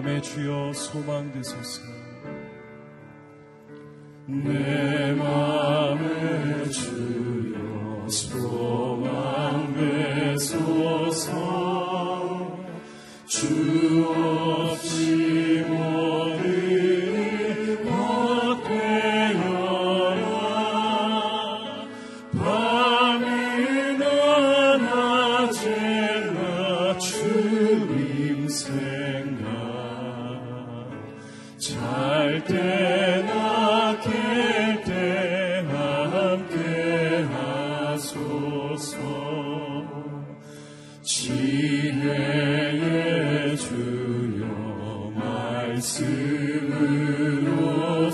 밤에 주여 소망되소서. 내 마음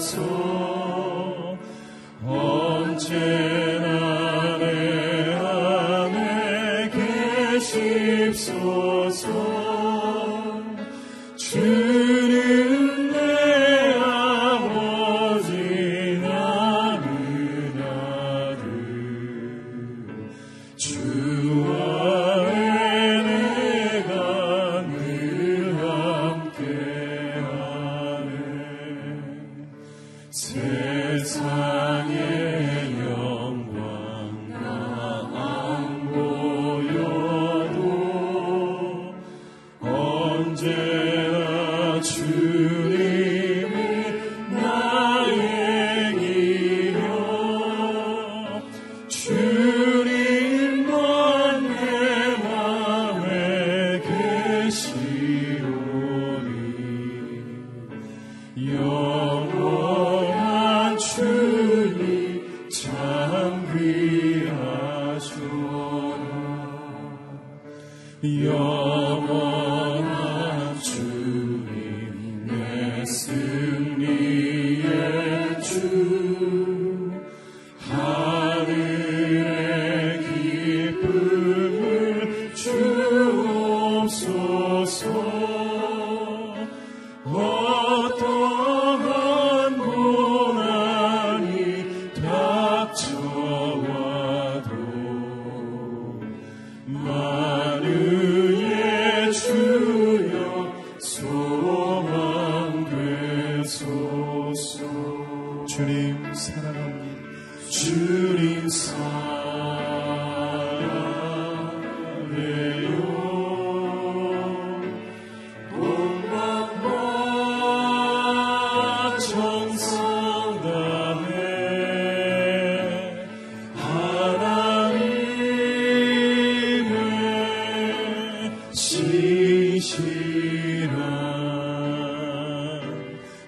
하소 언제 Your.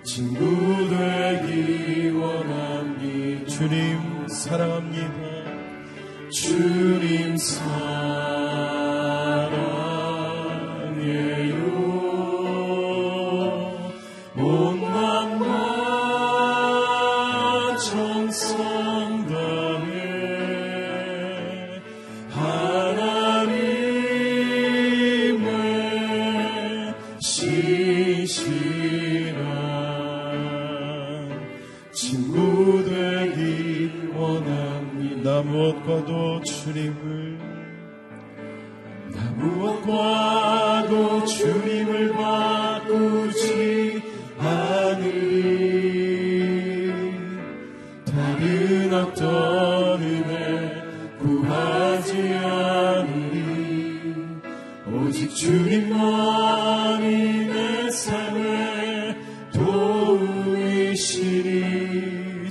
친구 되기 원합니다 주님 사랑합니다. 주님 사랑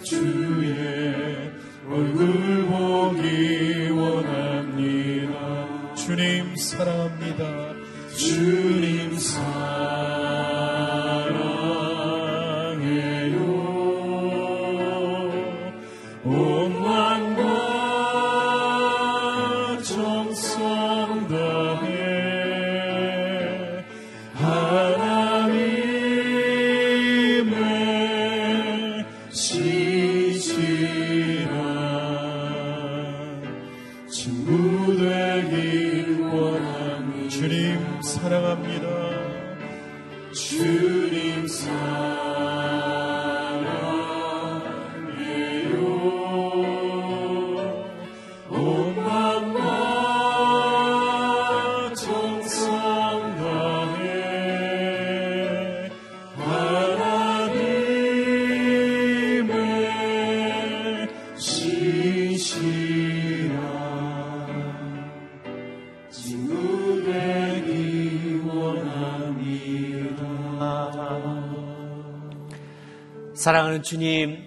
주의 얼굴 보기 원합니다. 주님 사랑합니다. 주님 사랑 사랑하는 주님,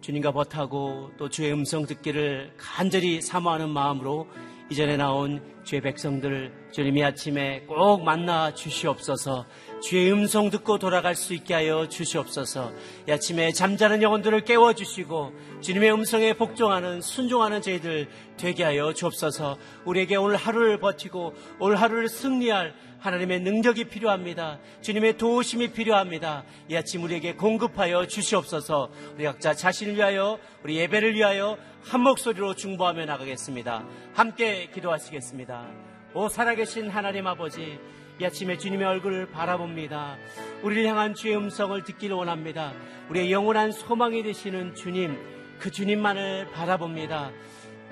주님과 버타고 또 주의 음성 듣기를 간절히 사모하는 마음으로 이전에 나온 주의 백성들 주님이 아침에 꼭 만나 주시옵소서. 주의 음성 듣고 돌아갈 수 있게 하여 주시옵소서. 이 아침에 잠자는 영혼들을 깨워주시고 주님의 음성에 복종하는 순종하는 저희들 되게 하여 주옵소서. 우리에게 오늘 하루를 버티고 오늘 하루를 승리할 하나님의 능력이 필요합니다. 주님의 도우심이 필요합니다. 이 아침 우리에게 공급하여 주시옵소서 우리 각자 자신을 위하여 우리 예배를 위하여 한 목소리로 중보하며 나가겠습니다. 함께 기도하시겠습니다. 오 살아계신 하나님 아버지 이 아침에 주님의 얼굴을 바라봅니다. 우리를 향한 주의 음성을 듣기를 원합니다. 우리의 영원한 소망이 되시는 주님 그 주님만을 바라봅니다.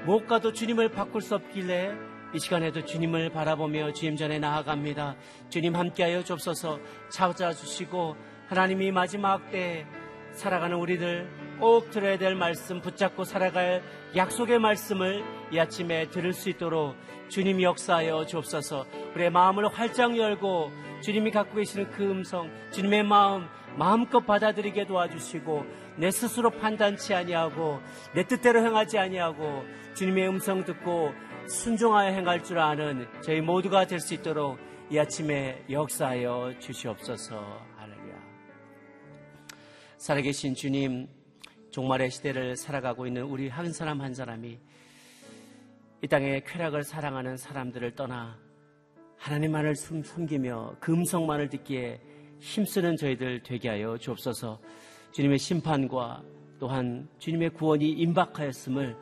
무엇과도 주님을 바꿀 수 없길래 이 시간에도 주님을 바라보며 주님 전에 나아갑니다. 주님 함께하여 좁소서 찾아주시고 하나님이 마지막 때 살아가는 우리들 꼭 들어야 될 말씀 붙잡고 살아갈 약속의 말씀을 이 아침에 들을 수 있도록 주님이 역사하여 주옵소서 우리의 마음을 활짝 열고 주님이 갖고 계시는 그 음성 주님의 마음 마음껏 받아들이게 도와주시고 내 스스로 판단치 아니하고 내 뜻대로 행하지 아니하고 주님의 음성 듣고 순종하여 행할 줄 아는 저희 모두가 될 수 있도록 이 아침에 역사하여 주시옵소서. 할렐루야. 살아계신 주님, 종말의 시대를 살아가고 있는 우리 한 사람 한 사람이 이 땅의 쾌락을 사랑하는 사람들을 떠나 하나님만을 섬기며 금성만을 듣기에 힘쓰는 저희들 되게 하여 주옵소서 주님의 심판과 또한 주님의 구원이 임박하였음을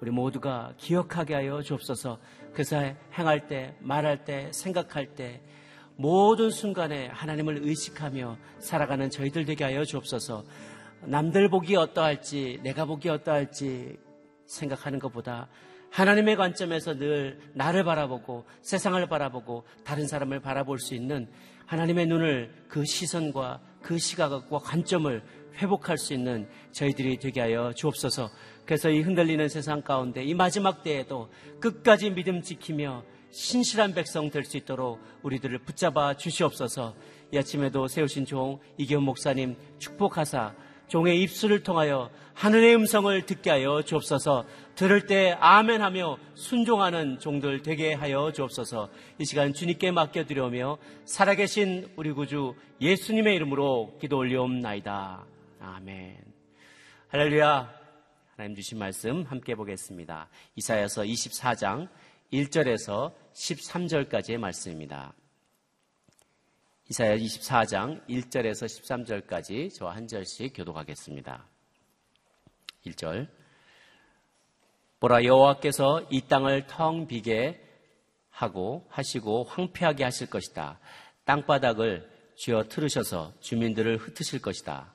우리 모두가 기억하게 하여 주옵소서. 그래서 행할 때, 말할 때, 생각할 때 모든 순간에 하나님을 의식하며 살아가는 저희들 되게 하여 주옵소서. 남들 보기 어떠할지, 내가 보기 어떠할지 생각하는 것보다 하나님의 관점에서 늘 나를 바라보고 세상을 바라보고 다른 사람을 바라볼 수 있는 하나님의 눈을 그 시선과 그 시각과 관점을 회복할 수 있는 저희들이 되게 하여 주옵소서. 그래서 이 흔들리는 세상 가운데 이 마지막 때에도 끝까지 믿음 지키며 신실한 백성 될 수 있도록 우리들을 붙잡아 주시옵소서. 이 아침에도 세우신 종 이기현 목사님 축복하사 종의 입술을 통하여 하늘의 음성을 듣게 하여 주옵소서. 들을 때 아멘하며 순종하는 종들 되게 하여 주옵소서. 이 시간 주님께 맡겨 드려며 살아계신 우리 구주 예수님의 이름으로 기도 올리옵나이다. 아멘. 할렐루야. 하나님 주신 말씀 함께 보겠습니다. 이사야서 24장 1절에서 13절까지의 말씀입니다. 이사야 24장 1절에서 13절까지 저와 한 절씩 교독하겠습니다. 1절 보라 여호와께서 이 땅을 텅 비게 하고 하시고 황폐하게 하실 것이다. 땅바닥을 쥐어 틀으셔서 주민들을 흩으실 것이다.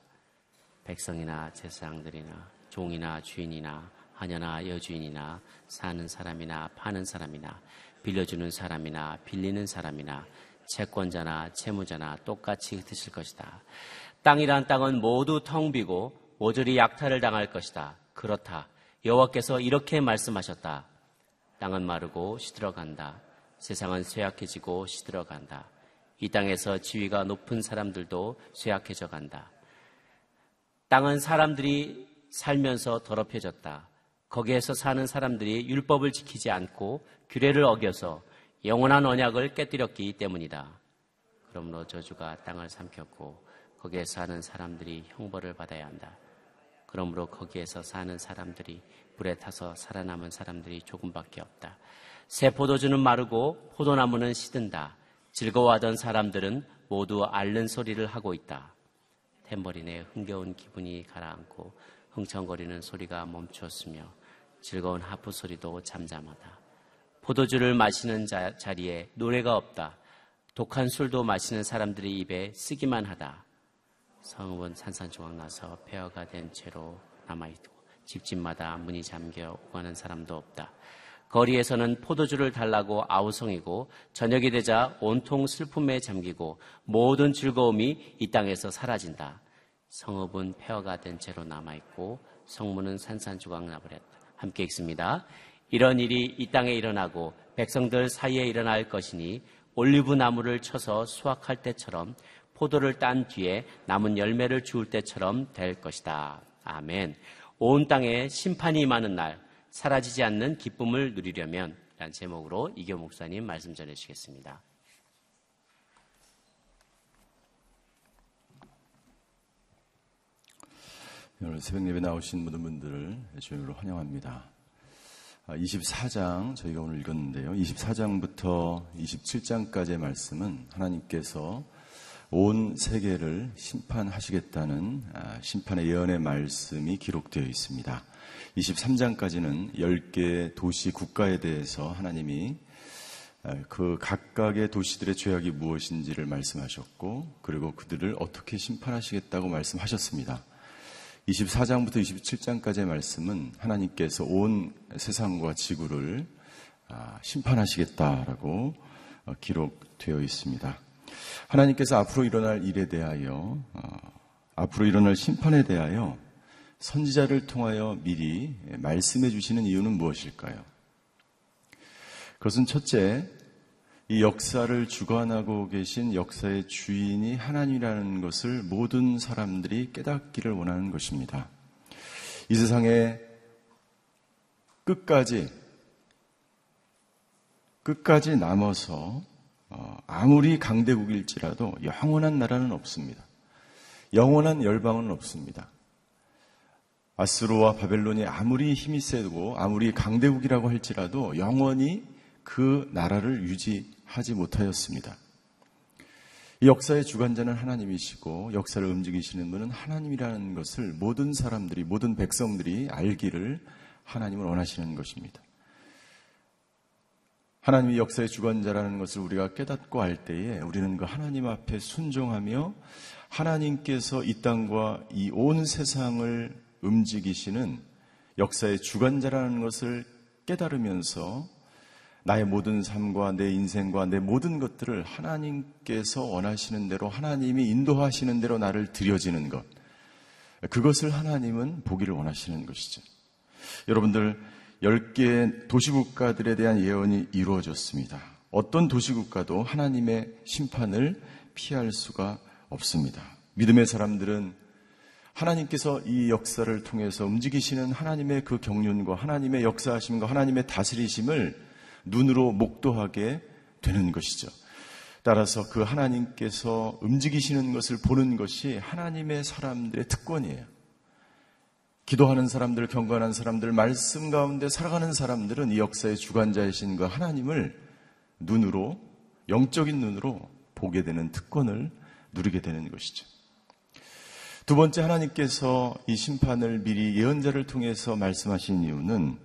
백성이나 제사장들이나 종이나 주인이나 하녀나 여주인이나 사는 사람이나 파는 사람이나 빌려주는 사람이나 빌리는 사람이나 채권자나 채무자나 똑같이 흩으실 것이다. 땅이란 땅은 모두 텅 비고 모조리 약탈을 당할 것이다. 그렇다. 여호와께서 이렇게 말씀하셨다. 땅은 마르고 시들어간다. 세상은 쇠약해지고 시들어간다. 이 땅에서 지위가 높은 사람들도 쇠약해져 간다. 땅은 사람들이 살면서 더럽혀졌다. 거기에서 사는 사람들이 율법을 지키지 않고 규례를 어겨서 영원한 언약을 깨뜨렸기 때문이다. 그러므로 저주가 땅을 삼켰고 거기에 사는 사람들이 형벌을 받아야 한다. 그러므로 거기에서 사는 사람들이 불에 타서 살아남은 사람들이 조금밖에 없다. 새 포도주는 마르고 포도나무는 시든다. 즐거워하던 사람들은 모두 앓는 소리를 하고 있다. 탬버린의 흥겨운 기분이 가라앉고 흥청거리는 소리가 멈추었으며 즐거운 하프 소리도 잠잠하다. 포도주를 마시는 자, 자리에 노래가 없다. 독한 술도 마시는 사람들의 입에 쓰기만 하다. 성읍은 산산조각 나서 폐허가 된 채로 남아있고 집집마다 문이 잠겨 오가는 사람도 없다. 거리에서는 포도주를 달라고 아우성이고 저녁이 되자 온통 슬픔에 잠기고 모든 즐거움이 이 땅에서 사라진다. 성읍은 폐허가 된 채로 남아있고 성문은 산산조각 나버렸다. 함께 읽습니다. 이런 일이 이 땅에 일어나고 백성들 사이에 일어날 것이니 올리브 나무를 쳐서 수확할 때처럼 포도를 딴 뒤에 남은 열매를 주울 때처럼 될 것이다. 아멘. 온 땅에 심판이 임하는 날, 사라지지 않는 기쁨을 누리려면 라는 제목으로 이교 목사님 말씀 전해 주시겠습니다. 오늘 새벽 예배 나오신 모든 분들을 주님으로 환영합니다. 24장 아, 저희가 오늘 읽었는데요. 24장부터 27장까지의 말씀은 하나님께서 온 세계를 심판하시겠다는 아, 심판의 예언의 말씀이 기록되어 있습니다. 23장까지는 10개 도시 국가에 대해서 하나님이 아, 그 각각의 도시들의 죄악이 무엇인지를 말씀하셨고 그리고 그들을 어떻게 심판하시겠다고 말씀하셨습니다. 24장부터 27장까지의 말씀은 하나님께서 온 세상과 지구를 아, 심판하시겠다라고 어, 기록되어 있습니다. 하나님께서 앞으로 일어날 일에 대하여, 어, 앞으로 일어날 심판에 대하여 선지자를 통하여 미리 말씀해 주시는 이유는 무엇일까요? 그것은 첫째, 이 역사를 주관하고 계신 역사의 주인이 하나님이라는 것을 모든 사람들이 깨닫기를 원하는 것입니다. 이 세상에 끝까지 끝까지 남아서 어, 아무리 강대국일지라도 영원한 나라는 없습니다. 영원한 열방은 없습니다. 아스로와 바벨론이 아무리 힘이 세고 아무리 강대국이라고 할지라도 영원히 그 나라를 유지 하지 못하였습니다. 이 역사의 주관자는 하나님이시고 역사를 움직이시는 분은 하나님이라는 것을 모든 사람들이 모든 백성들이 알기를 하나님을 원하시는 것입니다. 하나님이 역사의 주관자라는 것을 우리가 깨닫고 알 때에 우리는 그 하나님 앞에 순종하며 하나님께서 이 땅과 이 온 세상을 움직이시는 역사의 주관자라는 것을 깨달으면서 나의 모든 삶과 내 인생과 내 모든 것들을 하나님께서 원하시는 대로 하나님이 인도하시는 대로 나를 들여지는 것. 그것을 하나님은 보기를 원하시는 것이죠. 여러분들 10개의 도시국가들에 대한 예언이 이루어졌습니다. 어떤 도시국가도 하나님의 심판을 피할 수가 없습니다. 믿음의 사람들은 하나님께서 이 역사를 통해서 움직이시는 하나님의 그 경륜과 하나님의 역사하심과 하나님의 다스리심을 눈으로 목도하게 되는 것이죠. 따라서 그 하나님께서 움직이시는 것을 보는 것이 하나님의 사람들의 특권이에요. 기도하는 사람들, 경건한 사람들, 말씀 가운데 살아가는 사람들은 이 역사의 주관자이신 그 하나님을 눈으로, 영적인 눈으로 보게 되는 특권을 누리게 되는 것이죠. 두 번째 하나님께서 이 심판을 미리 예언자를 통해서 말씀하신 이유는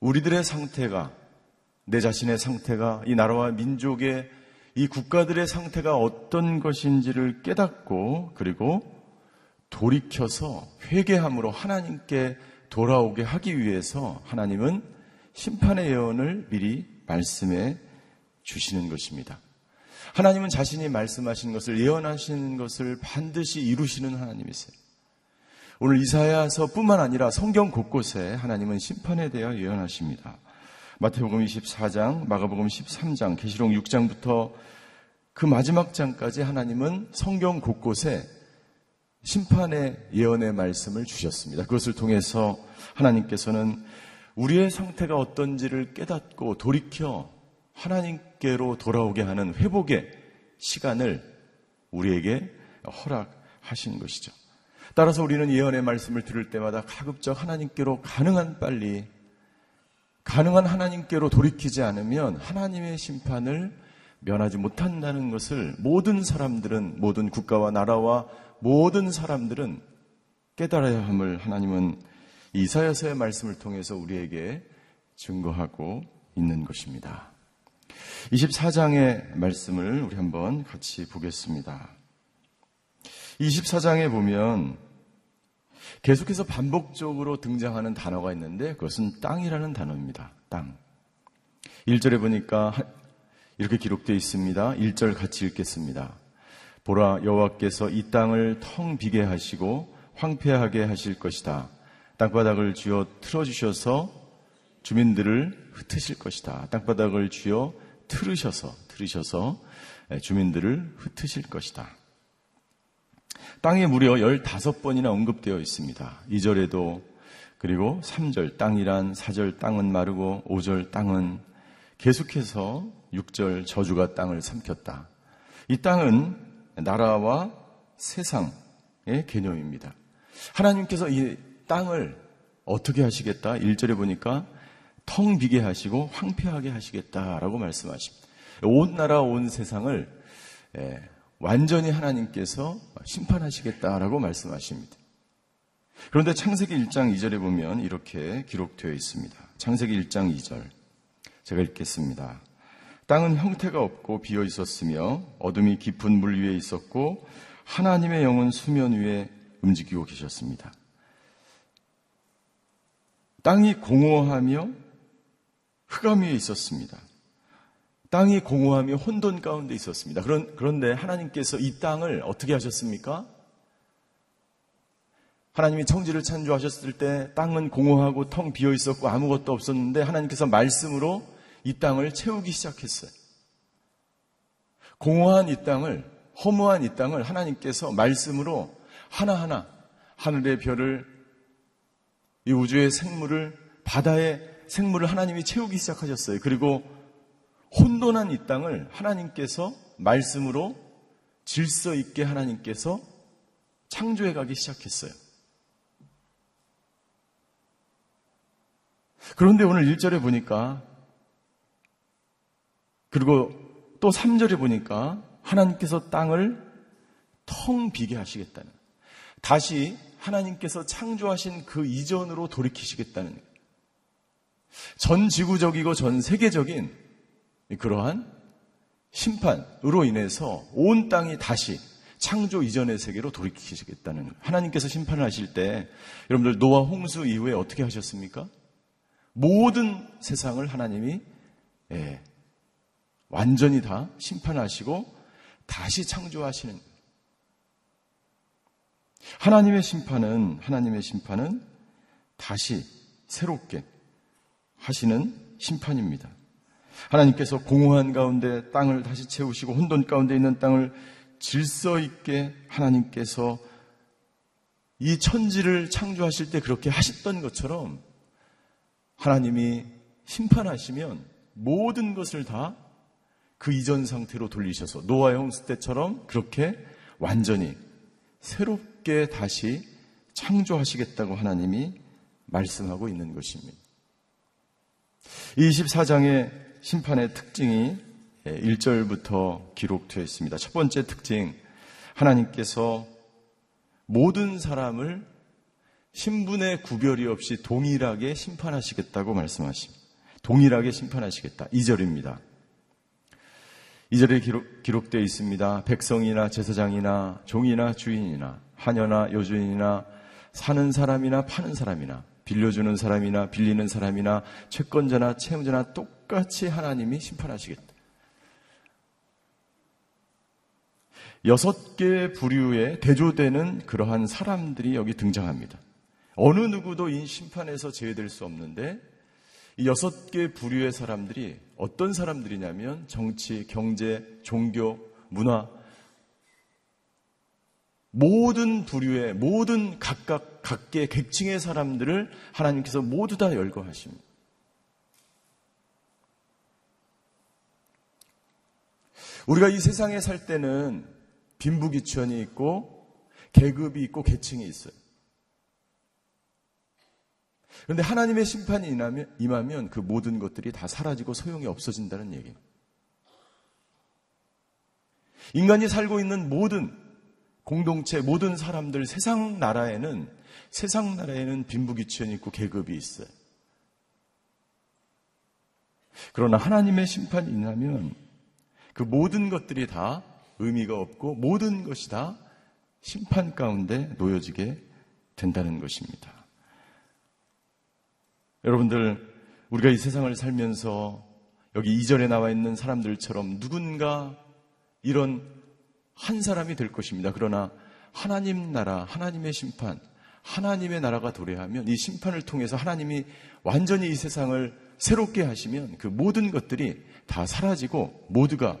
우리들의 상태가 내 자신의 상태가 이 나라와 민족의 이 국가들의 상태가 어떤 것인지를 깨닫고 그리고 돌이켜서 회개함으로 하나님께 돌아오게 하기 위해서 하나님은 심판의 예언을 미리 말씀해 주시는 것입니다. 하나님은 자신이 말씀하신 것을 예언하신 것을 반드시 이루시는 하나님이세요. 오늘 이사야서뿐만 아니라 성경 곳곳에 하나님은 심판에 대하여 예언하십니다. 마태복음 24장, 마가복음 13장, 계시록 6장부터 그 마지막 장까지 하나님은 성경 곳곳에 심판의 예언의 말씀을 주셨습니다. 그것을 통해서 하나님께서는 우리의 상태가 어떤지를 깨닫고 돌이켜 하나님께로 돌아오게 하는 회복의 시간을 우리에게 허락하신 것이죠. 따라서 우리는 예언의 말씀을 들을 때마다 가급적 하나님께로 가능한 빨리 가능한 하나님께로 돌이키지 않으면 하나님의 심판을 면하지 못한다는 것을 모든 사람들은 모든 국가와 나라와 모든 사람들은 깨달아야 함을 하나님은 이사야서의 말씀을 통해서 우리에게 증거하고 있는 것입니다. 24장의 말씀을 우리 한번 같이 보겠습니다. 24장에 보면 계속해서 반복적으로 등장하는 단어가 있는데 그것은 땅이라는 단어입니다. 땅. 1절에 보니까 이렇게 기록되어 있습니다. 1절 같이 읽겠습니다. 보라 여호와께서 이 땅을 텅 비게 하시고 황폐하게 하실 것이다. 땅바닥을 쥐어 틀어 주셔서 주민들을 흩으실 것이다. 땅바닥을 쥐어 틀으셔서 틀으셔서 주민들을 흩으실 것이다. 땅에 무려 15번이나 언급되어 있습니다. 2절에도 그리고 3절 땅이란 4절 땅은 마르고 5절 땅은 계속해서 6절 저주가 땅을 삼켰다. 이 땅은 나라와 세상의 개념입니다. 하나님께서 이 땅을 어떻게 하시겠다? 1절에 보니까 텅 비게 하시고 황폐하게 하시겠다라고 말씀하십니다. 온 나라, 온 세상을 예, 완전히 하나님께서 심판하시겠다라고 말씀하십니다. 그런데 창세기 1장 2절에 보면 이렇게 기록되어 있습니다. 창세기 1장 2절. 제가 읽겠습니다. 땅은 형태가 없고 비어 있었으며 어둠이 깊은 물 위에 있었고 하나님의 영은 수면 위에 움직이고 계셨습니다. 땅이 공허하며 흑암 위에 있었습니다. 땅이 공허하며 혼돈 가운데 있었습니다. 그런, 그런데 하나님께서 이 땅을 어떻게 하셨습니까? 하나님이 청지를 창조하셨을 때 땅은 공허하고 텅 비어 있었고 아무것도 없었는데 하나님께서 말씀으로 이 땅을 채우기 시작했어요. 공허한 이 땅을, 허무한 이 땅을 하나님께서 말씀으로 하나하나 하늘의 별을, 이 우주의 생물을, 바다의 생물을 하나님이 채우기 시작하셨어요. 그리고 혼돈한 이 땅을 하나님께서 말씀으로 질서 있게 하나님께서 창조해 가기 시작했어요. 그런데 오늘 1절에 보니까 그리고 또 3절에 보니까 하나님께서 땅을 텅 비게 하시겠다는 다시 하나님께서 창조하신 그 이전으로 돌이키시겠다는 전 지구적이고 전 세계적인 그러한 심판으로 인해서 온 땅이 다시 창조 이전의 세계로 돌이키시겠다는 하나님께서 심판을 하실 때 여러분들 노아 홍수 이후에 어떻게 하셨습니까? 모든 세상을 하나님이 예, 완전히 다 심판하시고 다시 창조하시는 하나님의 심판은 하나님의 심판은 다시 새롭게 하시는 심판입니다. 하나님께서 공허한 가운데 땅을 다시 채우시고 혼돈 가운데 있는 땅을 질서 있게 하나님께서 이 천지를 창조하실 때 그렇게 하셨던 것처럼 하나님이 심판하시면 모든 것을 다 그 이전 상태로 돌리셔서 노아의 홍수 때처럼 그렇게 완전히 새롭게 다시 창조하시겠다고 하나님이 말씀하고 있는 것입니다. 24장의 심판의 특징이 1절부터 기록되어 있습니다. 첫 번째 특징, 하나님께서 모든 사람을 신분의 구별이 없이 동일하게 심판하시겠다고 말씀하십니다. 동일하게 심판하시겠다. 2절입니다. 2절에 기록, 기록되어 있습니다. 백성이나 제사장이나 종이나 주인이나 하녀나 여주인이나 사는 사람이나 파는 사람이나 빌려주는 사람이나 빌리는 사람이나 채권자나 채무자나 똑 같이 하나님이 심판하시겠다. 여섯 개 부류에 대조되는 그러한 사람들이 여기 등장합니다. 어느 누구도 이 심판에서 제외될 수 없는데 이 여섯 개 부류의 사람들이 어떤 사람들이냐면 정치, 경제, 종교, 문화 모든 부류의 모든 각각 각계 객층의 사람들을 하나님께서 모두 다 열거하십니다. 우리가 이 세상에 살 때는 빈부귀천이 있고 계급이 있고 계층이 있어요. 그런데 하나님의 심판이 임하면 그 모든 것들이 다 사라지고 소용이 없어진다는 얘기입니다. 인간이 살고 있는 모든 공동체, 모든 사람들, 세상 나라에는, 세상 나라에는 빈부귀천이 있고 계급이 있어요. 그러나 하나님의 심판이 임하면 그 모든 것들이 다 의미가 없고 모든 것이 다 심판 가운데 놓여지게 된다는 것입니다. 여러분들, 우리가 이 세상을 살면서 여기 이절에 나와 있는 사람들처럼 누군가 이런 한 사람이 될 것입니다. 그러나 하나님 나라, 하나님의 심판, 하나님의 나라가 도래하면 이 심판을 통해서 하나님이 완전히 이 세상을 새롭게 하시면 그 모든 것들이 다 사라지고 모두가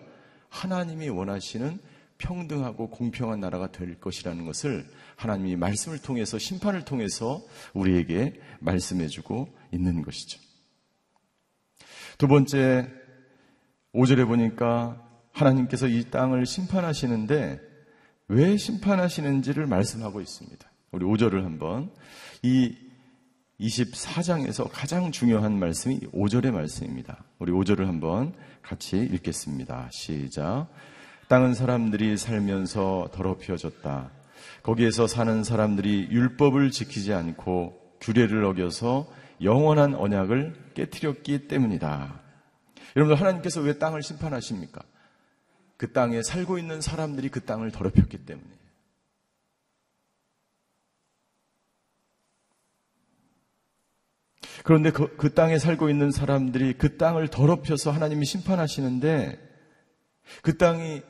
하나님이 원하시는 평등하고 공평한 나라가 될 것이라는 것을 하나님이 말씀을 통해서 심판을 통해서 우리에게 말씀해 주고 있는 것이죠. 두 번째, 5절에 보니까 하나님께서 이 땅을 심판하시는데 왜 심판하시는지를 말씀하고 있습니다. 우리 5절을 한번 이 24장에서 가장 중요한 말씀이 5절의 말씀입니다. 우리 5절을 한번 같이 읽겠습니다. 시작. 땅은 사람들이 살면서 더럽혀졌다. 거기에서 사는 사람들이 율법을 지키지 않고 규례를 어겨서 영원한 언약을 깨뜨렸기 때문이다. 여러분들 하나님께서 왜 땅을 심판하십니까? 그 땅에 살고 있는 사람들이 그 땅을 더럽혔기 때문에. 그런데 그, 그 땅에 살고 있는 사람들이 그 땅을 더럽혀서 하나님이 심판하시는데 그 땅이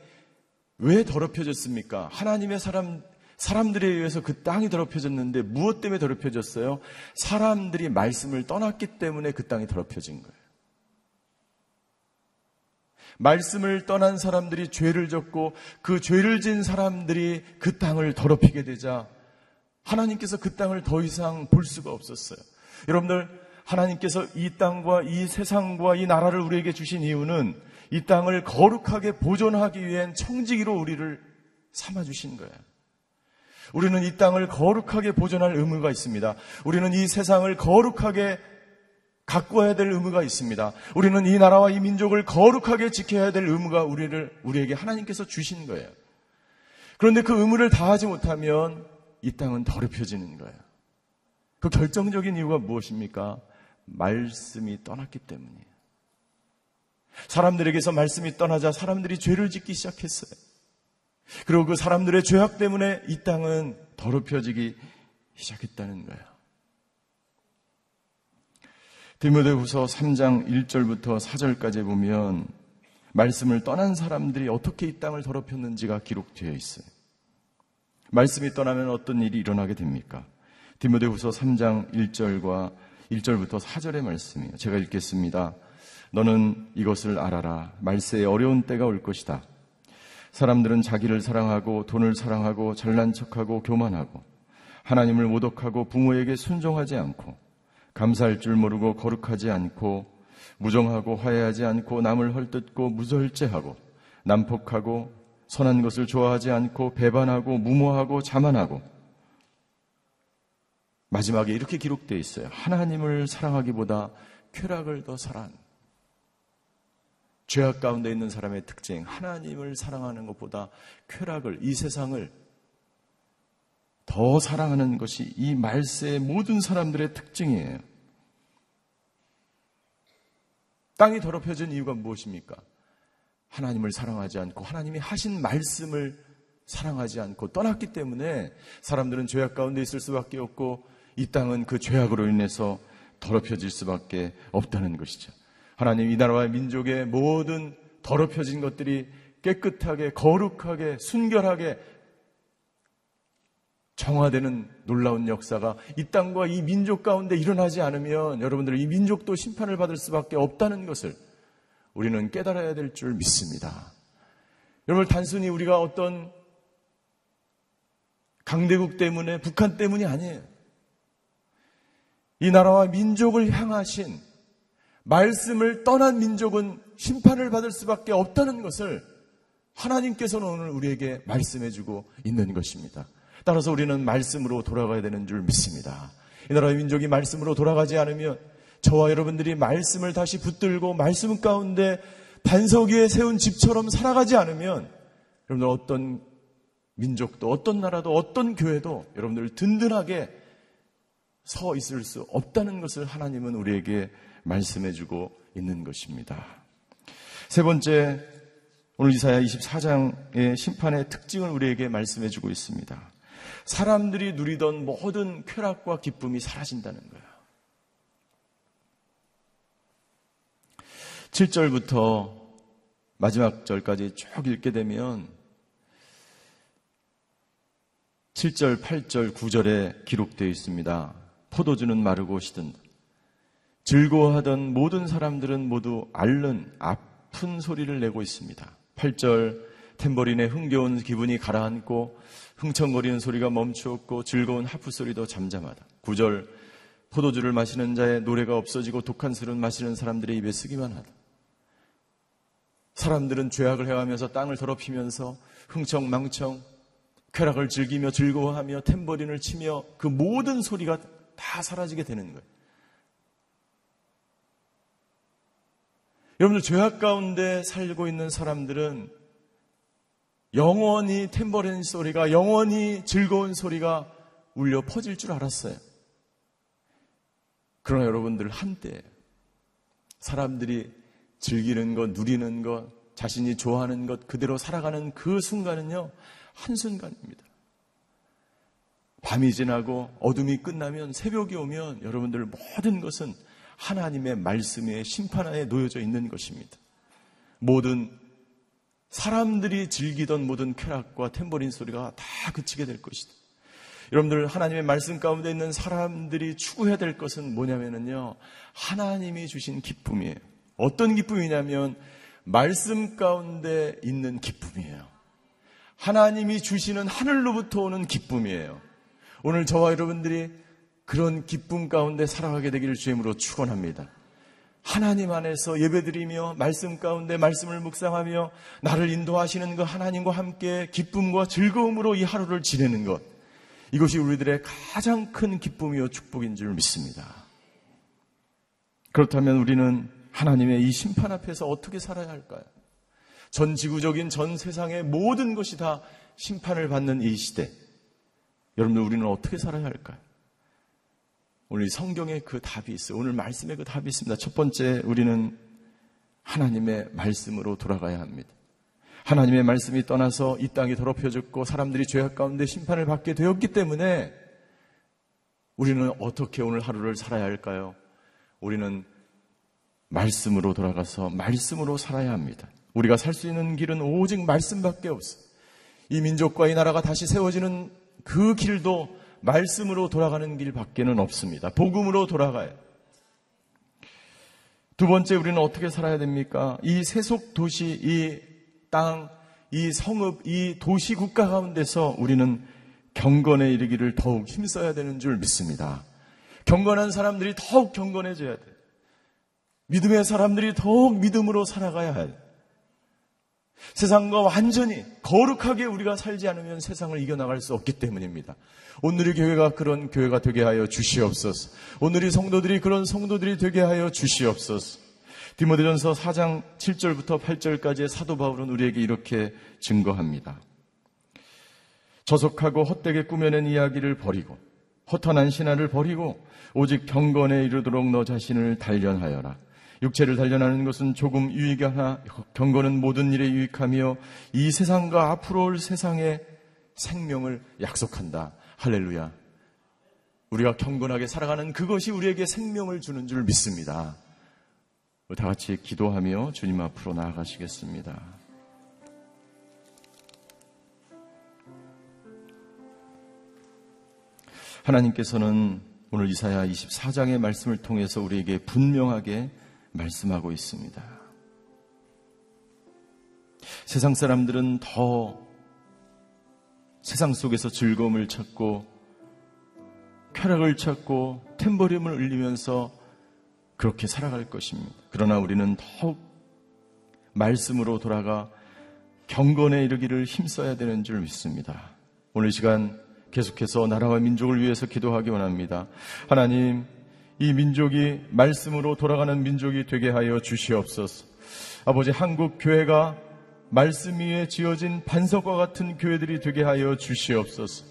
왜 더럽혀졌습니까? 하나님의 사람, 사람들에 의해서 그 땅이 더럽혀졌는데 무엇 때문에 더럽혀졌어요? 사람들이 말씀을 떠났기 때문에 그 땅이 더럽혀진 거예요. 말씀을 떠난 사람들이 죄를 졌고 그 죄를 진 사람들이 그 땅을 더럽히게 되자 하나님께서 그 땅을 더 이상 볼 수가 없었어요. 여러분들, 하나님께서 이 땅과 이 세상과 이 나라를 우리에게 주신 이유는 이 땅을 거룩하게 보존하기 위한 청지기로 우리를 삼아 주신 거예요. 우리는 이 땅을 거룩하게 보존할 의무가 있습니다. 우리는 이 세상을 거룩하게 가꿔야 될 의무가 있습니다. 우리는 이 나라와 이 민족을 거룩하게 지켜야 될 의무가 우리를, 우리에게 하나님께서 주신 거예요. 그런데 그 의무를 다하지 못하면 이 땅은 더럽혀지는 거예요. 그 결정적인 이유가 무엇입니까? 말씀이 떠났기 때문이에요. 사람들에게서 말씀이 떠나자 사람들이 죄를 짓기 시작했어요. 그리고 그 사람들의 죄악 때문에 이 땅은 더럽혀지기 시작했다는 거예요. 디모데후서 3장 1절부터 4절까지 보면 말씀을 떠난 사람들이 어떻게 이 땅을 더럽혔는지가 기록되어 있어요. 말씀이 떠나면 어떤 일이 일어나게 됩니까? 디모데후서 3장 1절과 1절부터 4절의 말씀이에요. 제가 읽겠습니다. 너는 이것을 알아라. 말세에 어려운 때가 올 것이다. 사람들은 자기를 사랑하고 돈을 사랑하고 잘난 척하고 교만하고 하나님을 모독하고 부모에게 순종하지 않고 감사할 줄 모르고 거룩하지 않고 무정하고 화해하지 않고 남을 헐뜯고 무절제하고 난폭하고 선한 것을 좋아하지 않고 배반하고 무모하고 자만하고 마지막에 이렇게 기록되어 있어요. 하나님을 사랑하기보다 쾌락을 더 사랑. 죄악 가운데 있는 사람의 특징, 하나님을 사랑하는 것보다 쾌락을, 이 세상을 더 사랑하는 것이 이 말세의 모든 사람들의 특징이에요. 땅이 더럽혀진 이유가 무엇입니까? 하나님을 사랑하지 않고 하나님이 하신 말씀을 사랑하지 않고 떠났기 때문에 사람들은 죄악 가운데 있을 수밖에 없고 이 땅은 그 죄악으로 인해서 더럽혀질 수밖에 없다는 것이죠. 하나님 이 나라와 민족의 모든 더럽혀진 것들이 깨끗하게 거룩하게 순결하게 정화되는 놀라운 역사가 이 땅과 이 민족 가운데 일어나지 않으면 여러분들 이 민족도 심판을 받을 수밖에 없다는 것을 우리는 깨달아야 될 줄 믿습니다. 여러분 단순히 우리가 어떤 강대국 때문에 북한 때문이 아니에요. 이 나라와 민족을 향하신 말씀을 떠난 민족은 심판을 받을 수밖에 없다는 것을 하나님께서는 오늘 우리에게 말씀해주고 있는 것입니다. 따라서 우리는 말씀으로 돌아가야 되는 줄 믿습니다. 이 나라의 민족이 말씀으로 돌아가지 않으면 저와 여러분들이 말씀을 다시 붙들고 말씀 가운데 반석 위에 세운 집처럼 살아가지 않으면 여러분들 어떤 민족도 어떤 나라도 어떤 교회도 여러분들 든든하게 서 있을 수 없다는 것을 하나님은 우리에게 말씀해 주고 있는 것입니다. 세 번째, 오늘 이사야 24장의 심판의 특징을 우리에게 말씀해 주고 있습니다. 사람들이 누리던 모든 쾌락과 기쁨이 사라진다는 거예요. 7절부터 마지막 절까지 쭉 읽게 되면 7절, 8절, 9절에 기록되어 있습니다. 포도주는 마르고 시든다. 즐거워하던 모든 사람들은 모두 앓는 아픈 소리를 내고 있습니다. 8절 탬버린의 흥겨운 기분이 가라앉고 흥청거리는 소리가 멈추었고 즐거운 하프 소리도 잠잠하다. 9절 포도주를 마시는 자의 노래가 없어지고 독한 술은 마시는 사람들의 입에 쓰기만 하다. 사람들은 죄악을 해가면서 땅을 더럽히면서 흥청망청 쾌락을 즐기며 즐거워하며 탬버린을 치며 그 모든 소리가 다 사라지게 되는 거예요. 여러분들 죄악 가운데 살고 있는 사람들은 영원히 탬버린 소리가 영원히 즐거운 소리가 울려 퍼질 줄 알았어요. 그러나 여러분들 한때 사람들이 즐기는 것, 누리는 것, 자신이 좋아하는 것 그대로 살아가는 그 순간은요, 한순간입니다. 밤이 지나고 어둠이 끝나면 새벽이 오면 여러분들 모든 것은 하나님의 말씀의 심판하에 놓여져 있는 것입니다. 모든 사람들이 즐기던 모든 쾌락과 탬버린 소리가 다 그치게 될 것이다. 여러분들 하나님의 말씀 가운데 있는 사람들이 추구해야 될 것은 뭐냐면요. 하나님이 주신 기쁨이에요. 어떤 기쁨이냐면 말씀 가운데 있는 기쁨이에요. 하나님이 주시는 하늘로부터 오는 기쁨이에요. 오늘 저와 여러분들이 그런 기쁨 가운데 살아가게 되기를 주임으로 축원합니다. 하나님 안에서 예배드리며 말씀 가운데 말씀을 묵상하며 나를 인도하시는 그 하나님과 함께 기쁨과 즐거움으로 이 하루를 지내는 것. 이것이 우리들의 가장 큰 기쁨이요 축복인 줄 믿습니다. 그렇다면 우리는 하나님의 이 심판 앞에서 어떻게 살아야 할까요? 전 지구적인 전 세상의 모든 것이 다 심판을 받는 이 시대. 여러분들 우리는 어떻게 살아야 할까요? 오늘 성경에 그 답이 있어요. 오늘 말씀에 그 답이 있습니다. 첫 번째, 우리는 하나님의 말씀으로 돌아가야 합니다. 하나님의 말씀이 떠나서 이 땅이 더럽혀졌고 사람들이 죄악 가운데 심판을 받게 되었기 때문에 우리는 어떻게 오늘 하루를 살아야 할까요? 우리는 말씀으로 돌아가서 말씀으로 살아야 합니다. 우리가 살 수 있는 길은 오직 말씀밖에 없어요. 이 민족과 이 나라가 다시 세워지는 그 길도 말씀으로 돌아가는 길밖에는 없습니다. 복음으로 돌아가요. 두 번째 우리는 어떻게 살아야 됩니까? 이 세속 도시, 이 땅, 이 성읍, 이 도시 국가 가운데서 우리는 경건에 이르기를 더욱 힘써야 되는 줄 믿습니다. 경건한 사람들이 더욱 경건해져야 돼. 믿음의 사람들이 더욱 믿음으로 살아가야 해. 세상과 완전히 거룩하게 우리가 살지 않으면 세상을 이겨나갈 수 없기 때문입니다. 오늘의 교회가 그런 교회가 되게 하여 주시옵소서. 오늘의 성도들이 그런 성도들이 되게 하여 주시옵소서. 디모데전서 4장 7절부터 8절까지의 사도 바울은 우리에게 이렇게 증거합니다. 저속하고 헛되게 꾸며낸 이야기를 버리고 허탄한 신화를 버리고 오직 경건에 이르도록 너 자신을 단련하여라. 육체를 단련하는 것은 조금 유익하나 경건은 모든 일에 유익하며 이 세상과 앞으로 올 세상의 생명을 약속한다. 할렐루야. 우리가 경건하게 살아가는 그것이 우리에게 생명을 주는 줄 믿습니다. 다 같이 기도하며 주님 앞으로 나아가시겠습니다. 하나님께서는 오늘 이사야 24장의 말씀을 통해서 우리에게 분명하게 말씀하고 있습니다. 세상 사람들은 더 세상 속에서 즐거움을 찾고 쾌락을 찾고 템버림을 울리면서 그렇게 살아갈 것입니다. 그러나 우리는 더욱 말씀으로 돌아가 경건에 이르기를 힘써야 되는 줄 믿습니다. 오늘 시간 계속해서 나라와 민족을 위해서 기도하기 원합니다. 하나님, 이 민족이 말씀으로 돌아가는 민족이 되게 하여 주시옵소서. 아버지 한국 교회가 말씀 위에 지어진 반석과 같은 교회들이 되게 하여 주시옵소서.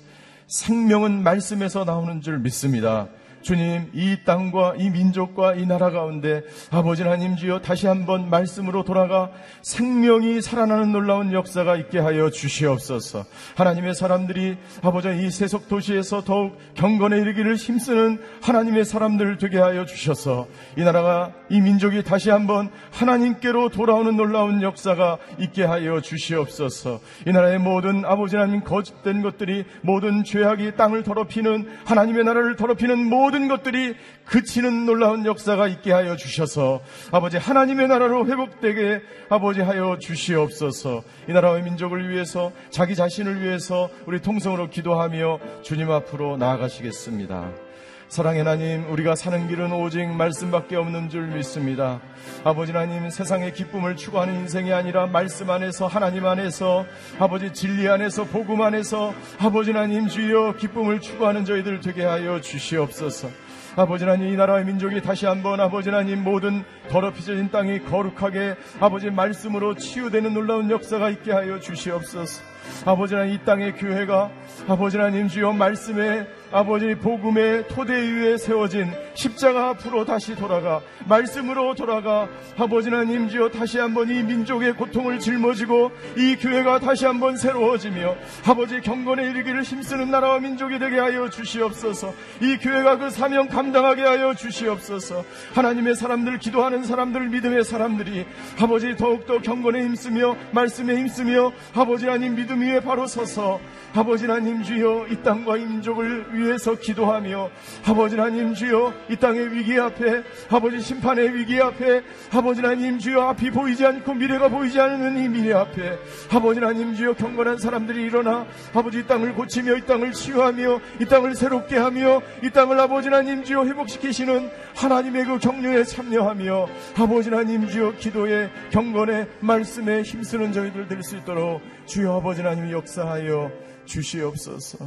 생명은 말씀에서 나오는 줄 믿습니다. 주님, 이 땅과 이 민족과 이 나라 가운데 아버지 하나님 주여 다시 한번 말씀으로 돌아가 생명이 살아나는 놀라운 역사가 있게 하여 주시옵소서. 하나님의 사람들이 아버지 이 세속 도시에서 더욱 경건에 이르기를 힘쓰는 하나님의 사람들 되게 하여 주셔서 이 나라가 이 민족이 다시 한번 하나님께로 돌아오는 놀라운 역사가 있게 하여 주시옵소서. 이 나라의 모든 아버지 하나님 거짓된 것들이 모든 죄악이 땅을 더럽히는 하나님의 나라를 더럽히는 모든 모든 것들이 그치는 놀라운 역사가 있게 하여 주셔서 아버지 하나님의 나라로 회복되게 아버지 하여 주시옵소서 이 나라의 민족을 위해서 자기 자신을 위해서 우리 통성으로 기도하며 주님 앞으로 나아가시겠습니다. 사랑의 하나님, 우리가 사는 길은 오직 말씀밖에 없는 줄 믿습니다. 아버지 하나님, 세상의 기쁨을 추구하는 인생이 아니라 말씀 안에서 하나님 안에서 아버지 진리 안에서 복음 안에서 아버지 하나님 주여 기쁨을 추구하는 저희들 되게 하여 주시옵소서. 아버지 하나님 이 나라의 민족이 다시 한번 아버지 하나님 모든 더럽혀진 땅이 거룩하게 아버지 말씀으로 치유되는 놀라운 역사가 있게 하여 주시옵소서. 아버지 하나님 이 땅의 교회가 아버지 하나님 주여 말씀에 아버지 복음의 토대 위에 세워진 십자가 앞으로 다시 돌아가 말씀으로 돌아가 아버지 하나님 주여 다시 한번 이 민족의 고통을 짊어지고 이 교회가 다시 한번 새로워지며 아버지 경건에 이르기를 힘쓰는 나라와 민족이 되게 하여 주시옵소서. 이 교회가 그 사명 감당하게 하여 주시옵소서. 하나님의 사람들 기도하는 사람들 믿음의 사람들이 아버지 더욱더 경건에 힘쓰며 말씀에 힘쓰며 아버지 하나님 믿음 위에 바로 서서 아버지 하나님 주여 이 땅과 이 민족을 위해서 기도하며 아버지 하나님 주여 이 땅의 위기 앞에 아버지 심판의 위기 앞에 아버지 하나님 주여 앞이 보이지 않고 미래가 보이지 않는 이 미래 앞에 아버지 하나님 주여 경건한 사람들이 일어나 아버지 이 땅을 고치며 이 땅을 치유하며 이 땅을 새롭게 하며 이 땅을 아버지 하나님 주여 회복시키시는 하나님의 그 격려에 참여하며 아버지 하나님 주여 기도에 경건에 말씀에 힘쓰는 저희들 될 수 있도록 주여 아버지 하나님 역사하여 주시옵소서.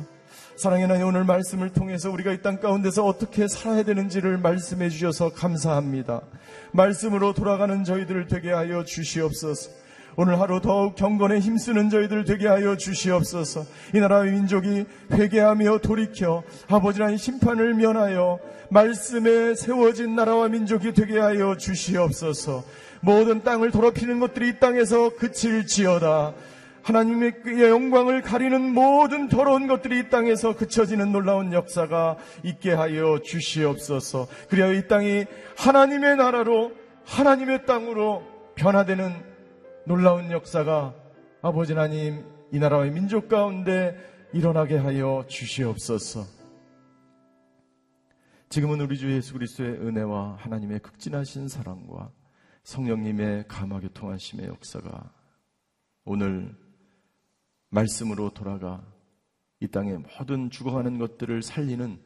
사랑의 하나님 오늘 말씀을 통해서 우리가 이 땅 가운데서 어떻게 살아야 되는지를 말씀해 주셔서 감사합니다. 말씀으로 돌아가는 저희들을 되게 하여 주시옵소서. 오늘 하루 더욱 경건에 힘쓰는 저희들 되게 하여 주시옵소서. 이 나라의 민족이 회개하며 돌이켜 아버지 하나님 심판을 면하여 말씀에 세워진 나라와 민족이 되게 하여 주시옵소서. 모든 땅을 더럽히는 것들이 이 땅에서 그칠지어다. 하나님의 영광을 가리는 모든 더러운 것들이 이 땅에서 그쳐지는 놀라운 역사가 있게 하여 주시옵소서. 그리하여 이 땅이 하나님의 나라로 하나님의 땅으로 변화되는 놀라운 역사가 아버지 하나님 이 나라의 민족 가운데 일어나게 하여 주시옵소서. 지금은 우리 주 예수 그리스도의 은혜와 하나님의 극진하신 사랑과 성령님의 감화 교통하심의 역사가 오늘 말씀으로 돌아가 이 땅의 모든 죽어가는 것들을 살리는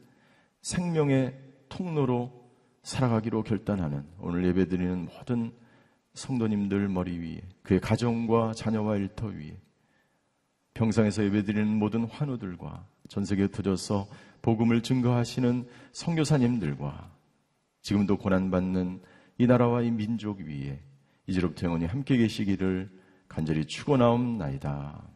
생명의 통로로 살아가기로 결단하는 오늘 예배드리는 모든 성도님들 머리 위에 그의 가정과 자녀와 일터 위에 평상에서 예배드리는 모든 환우들과 전 세계에 터져서 복음을 증거하시는 성교사님들과 지금도 고난받는 이 나라와 이 민족 위에 이제로부터 영원히 함께 계시기를 간절히 축원하옵나이다.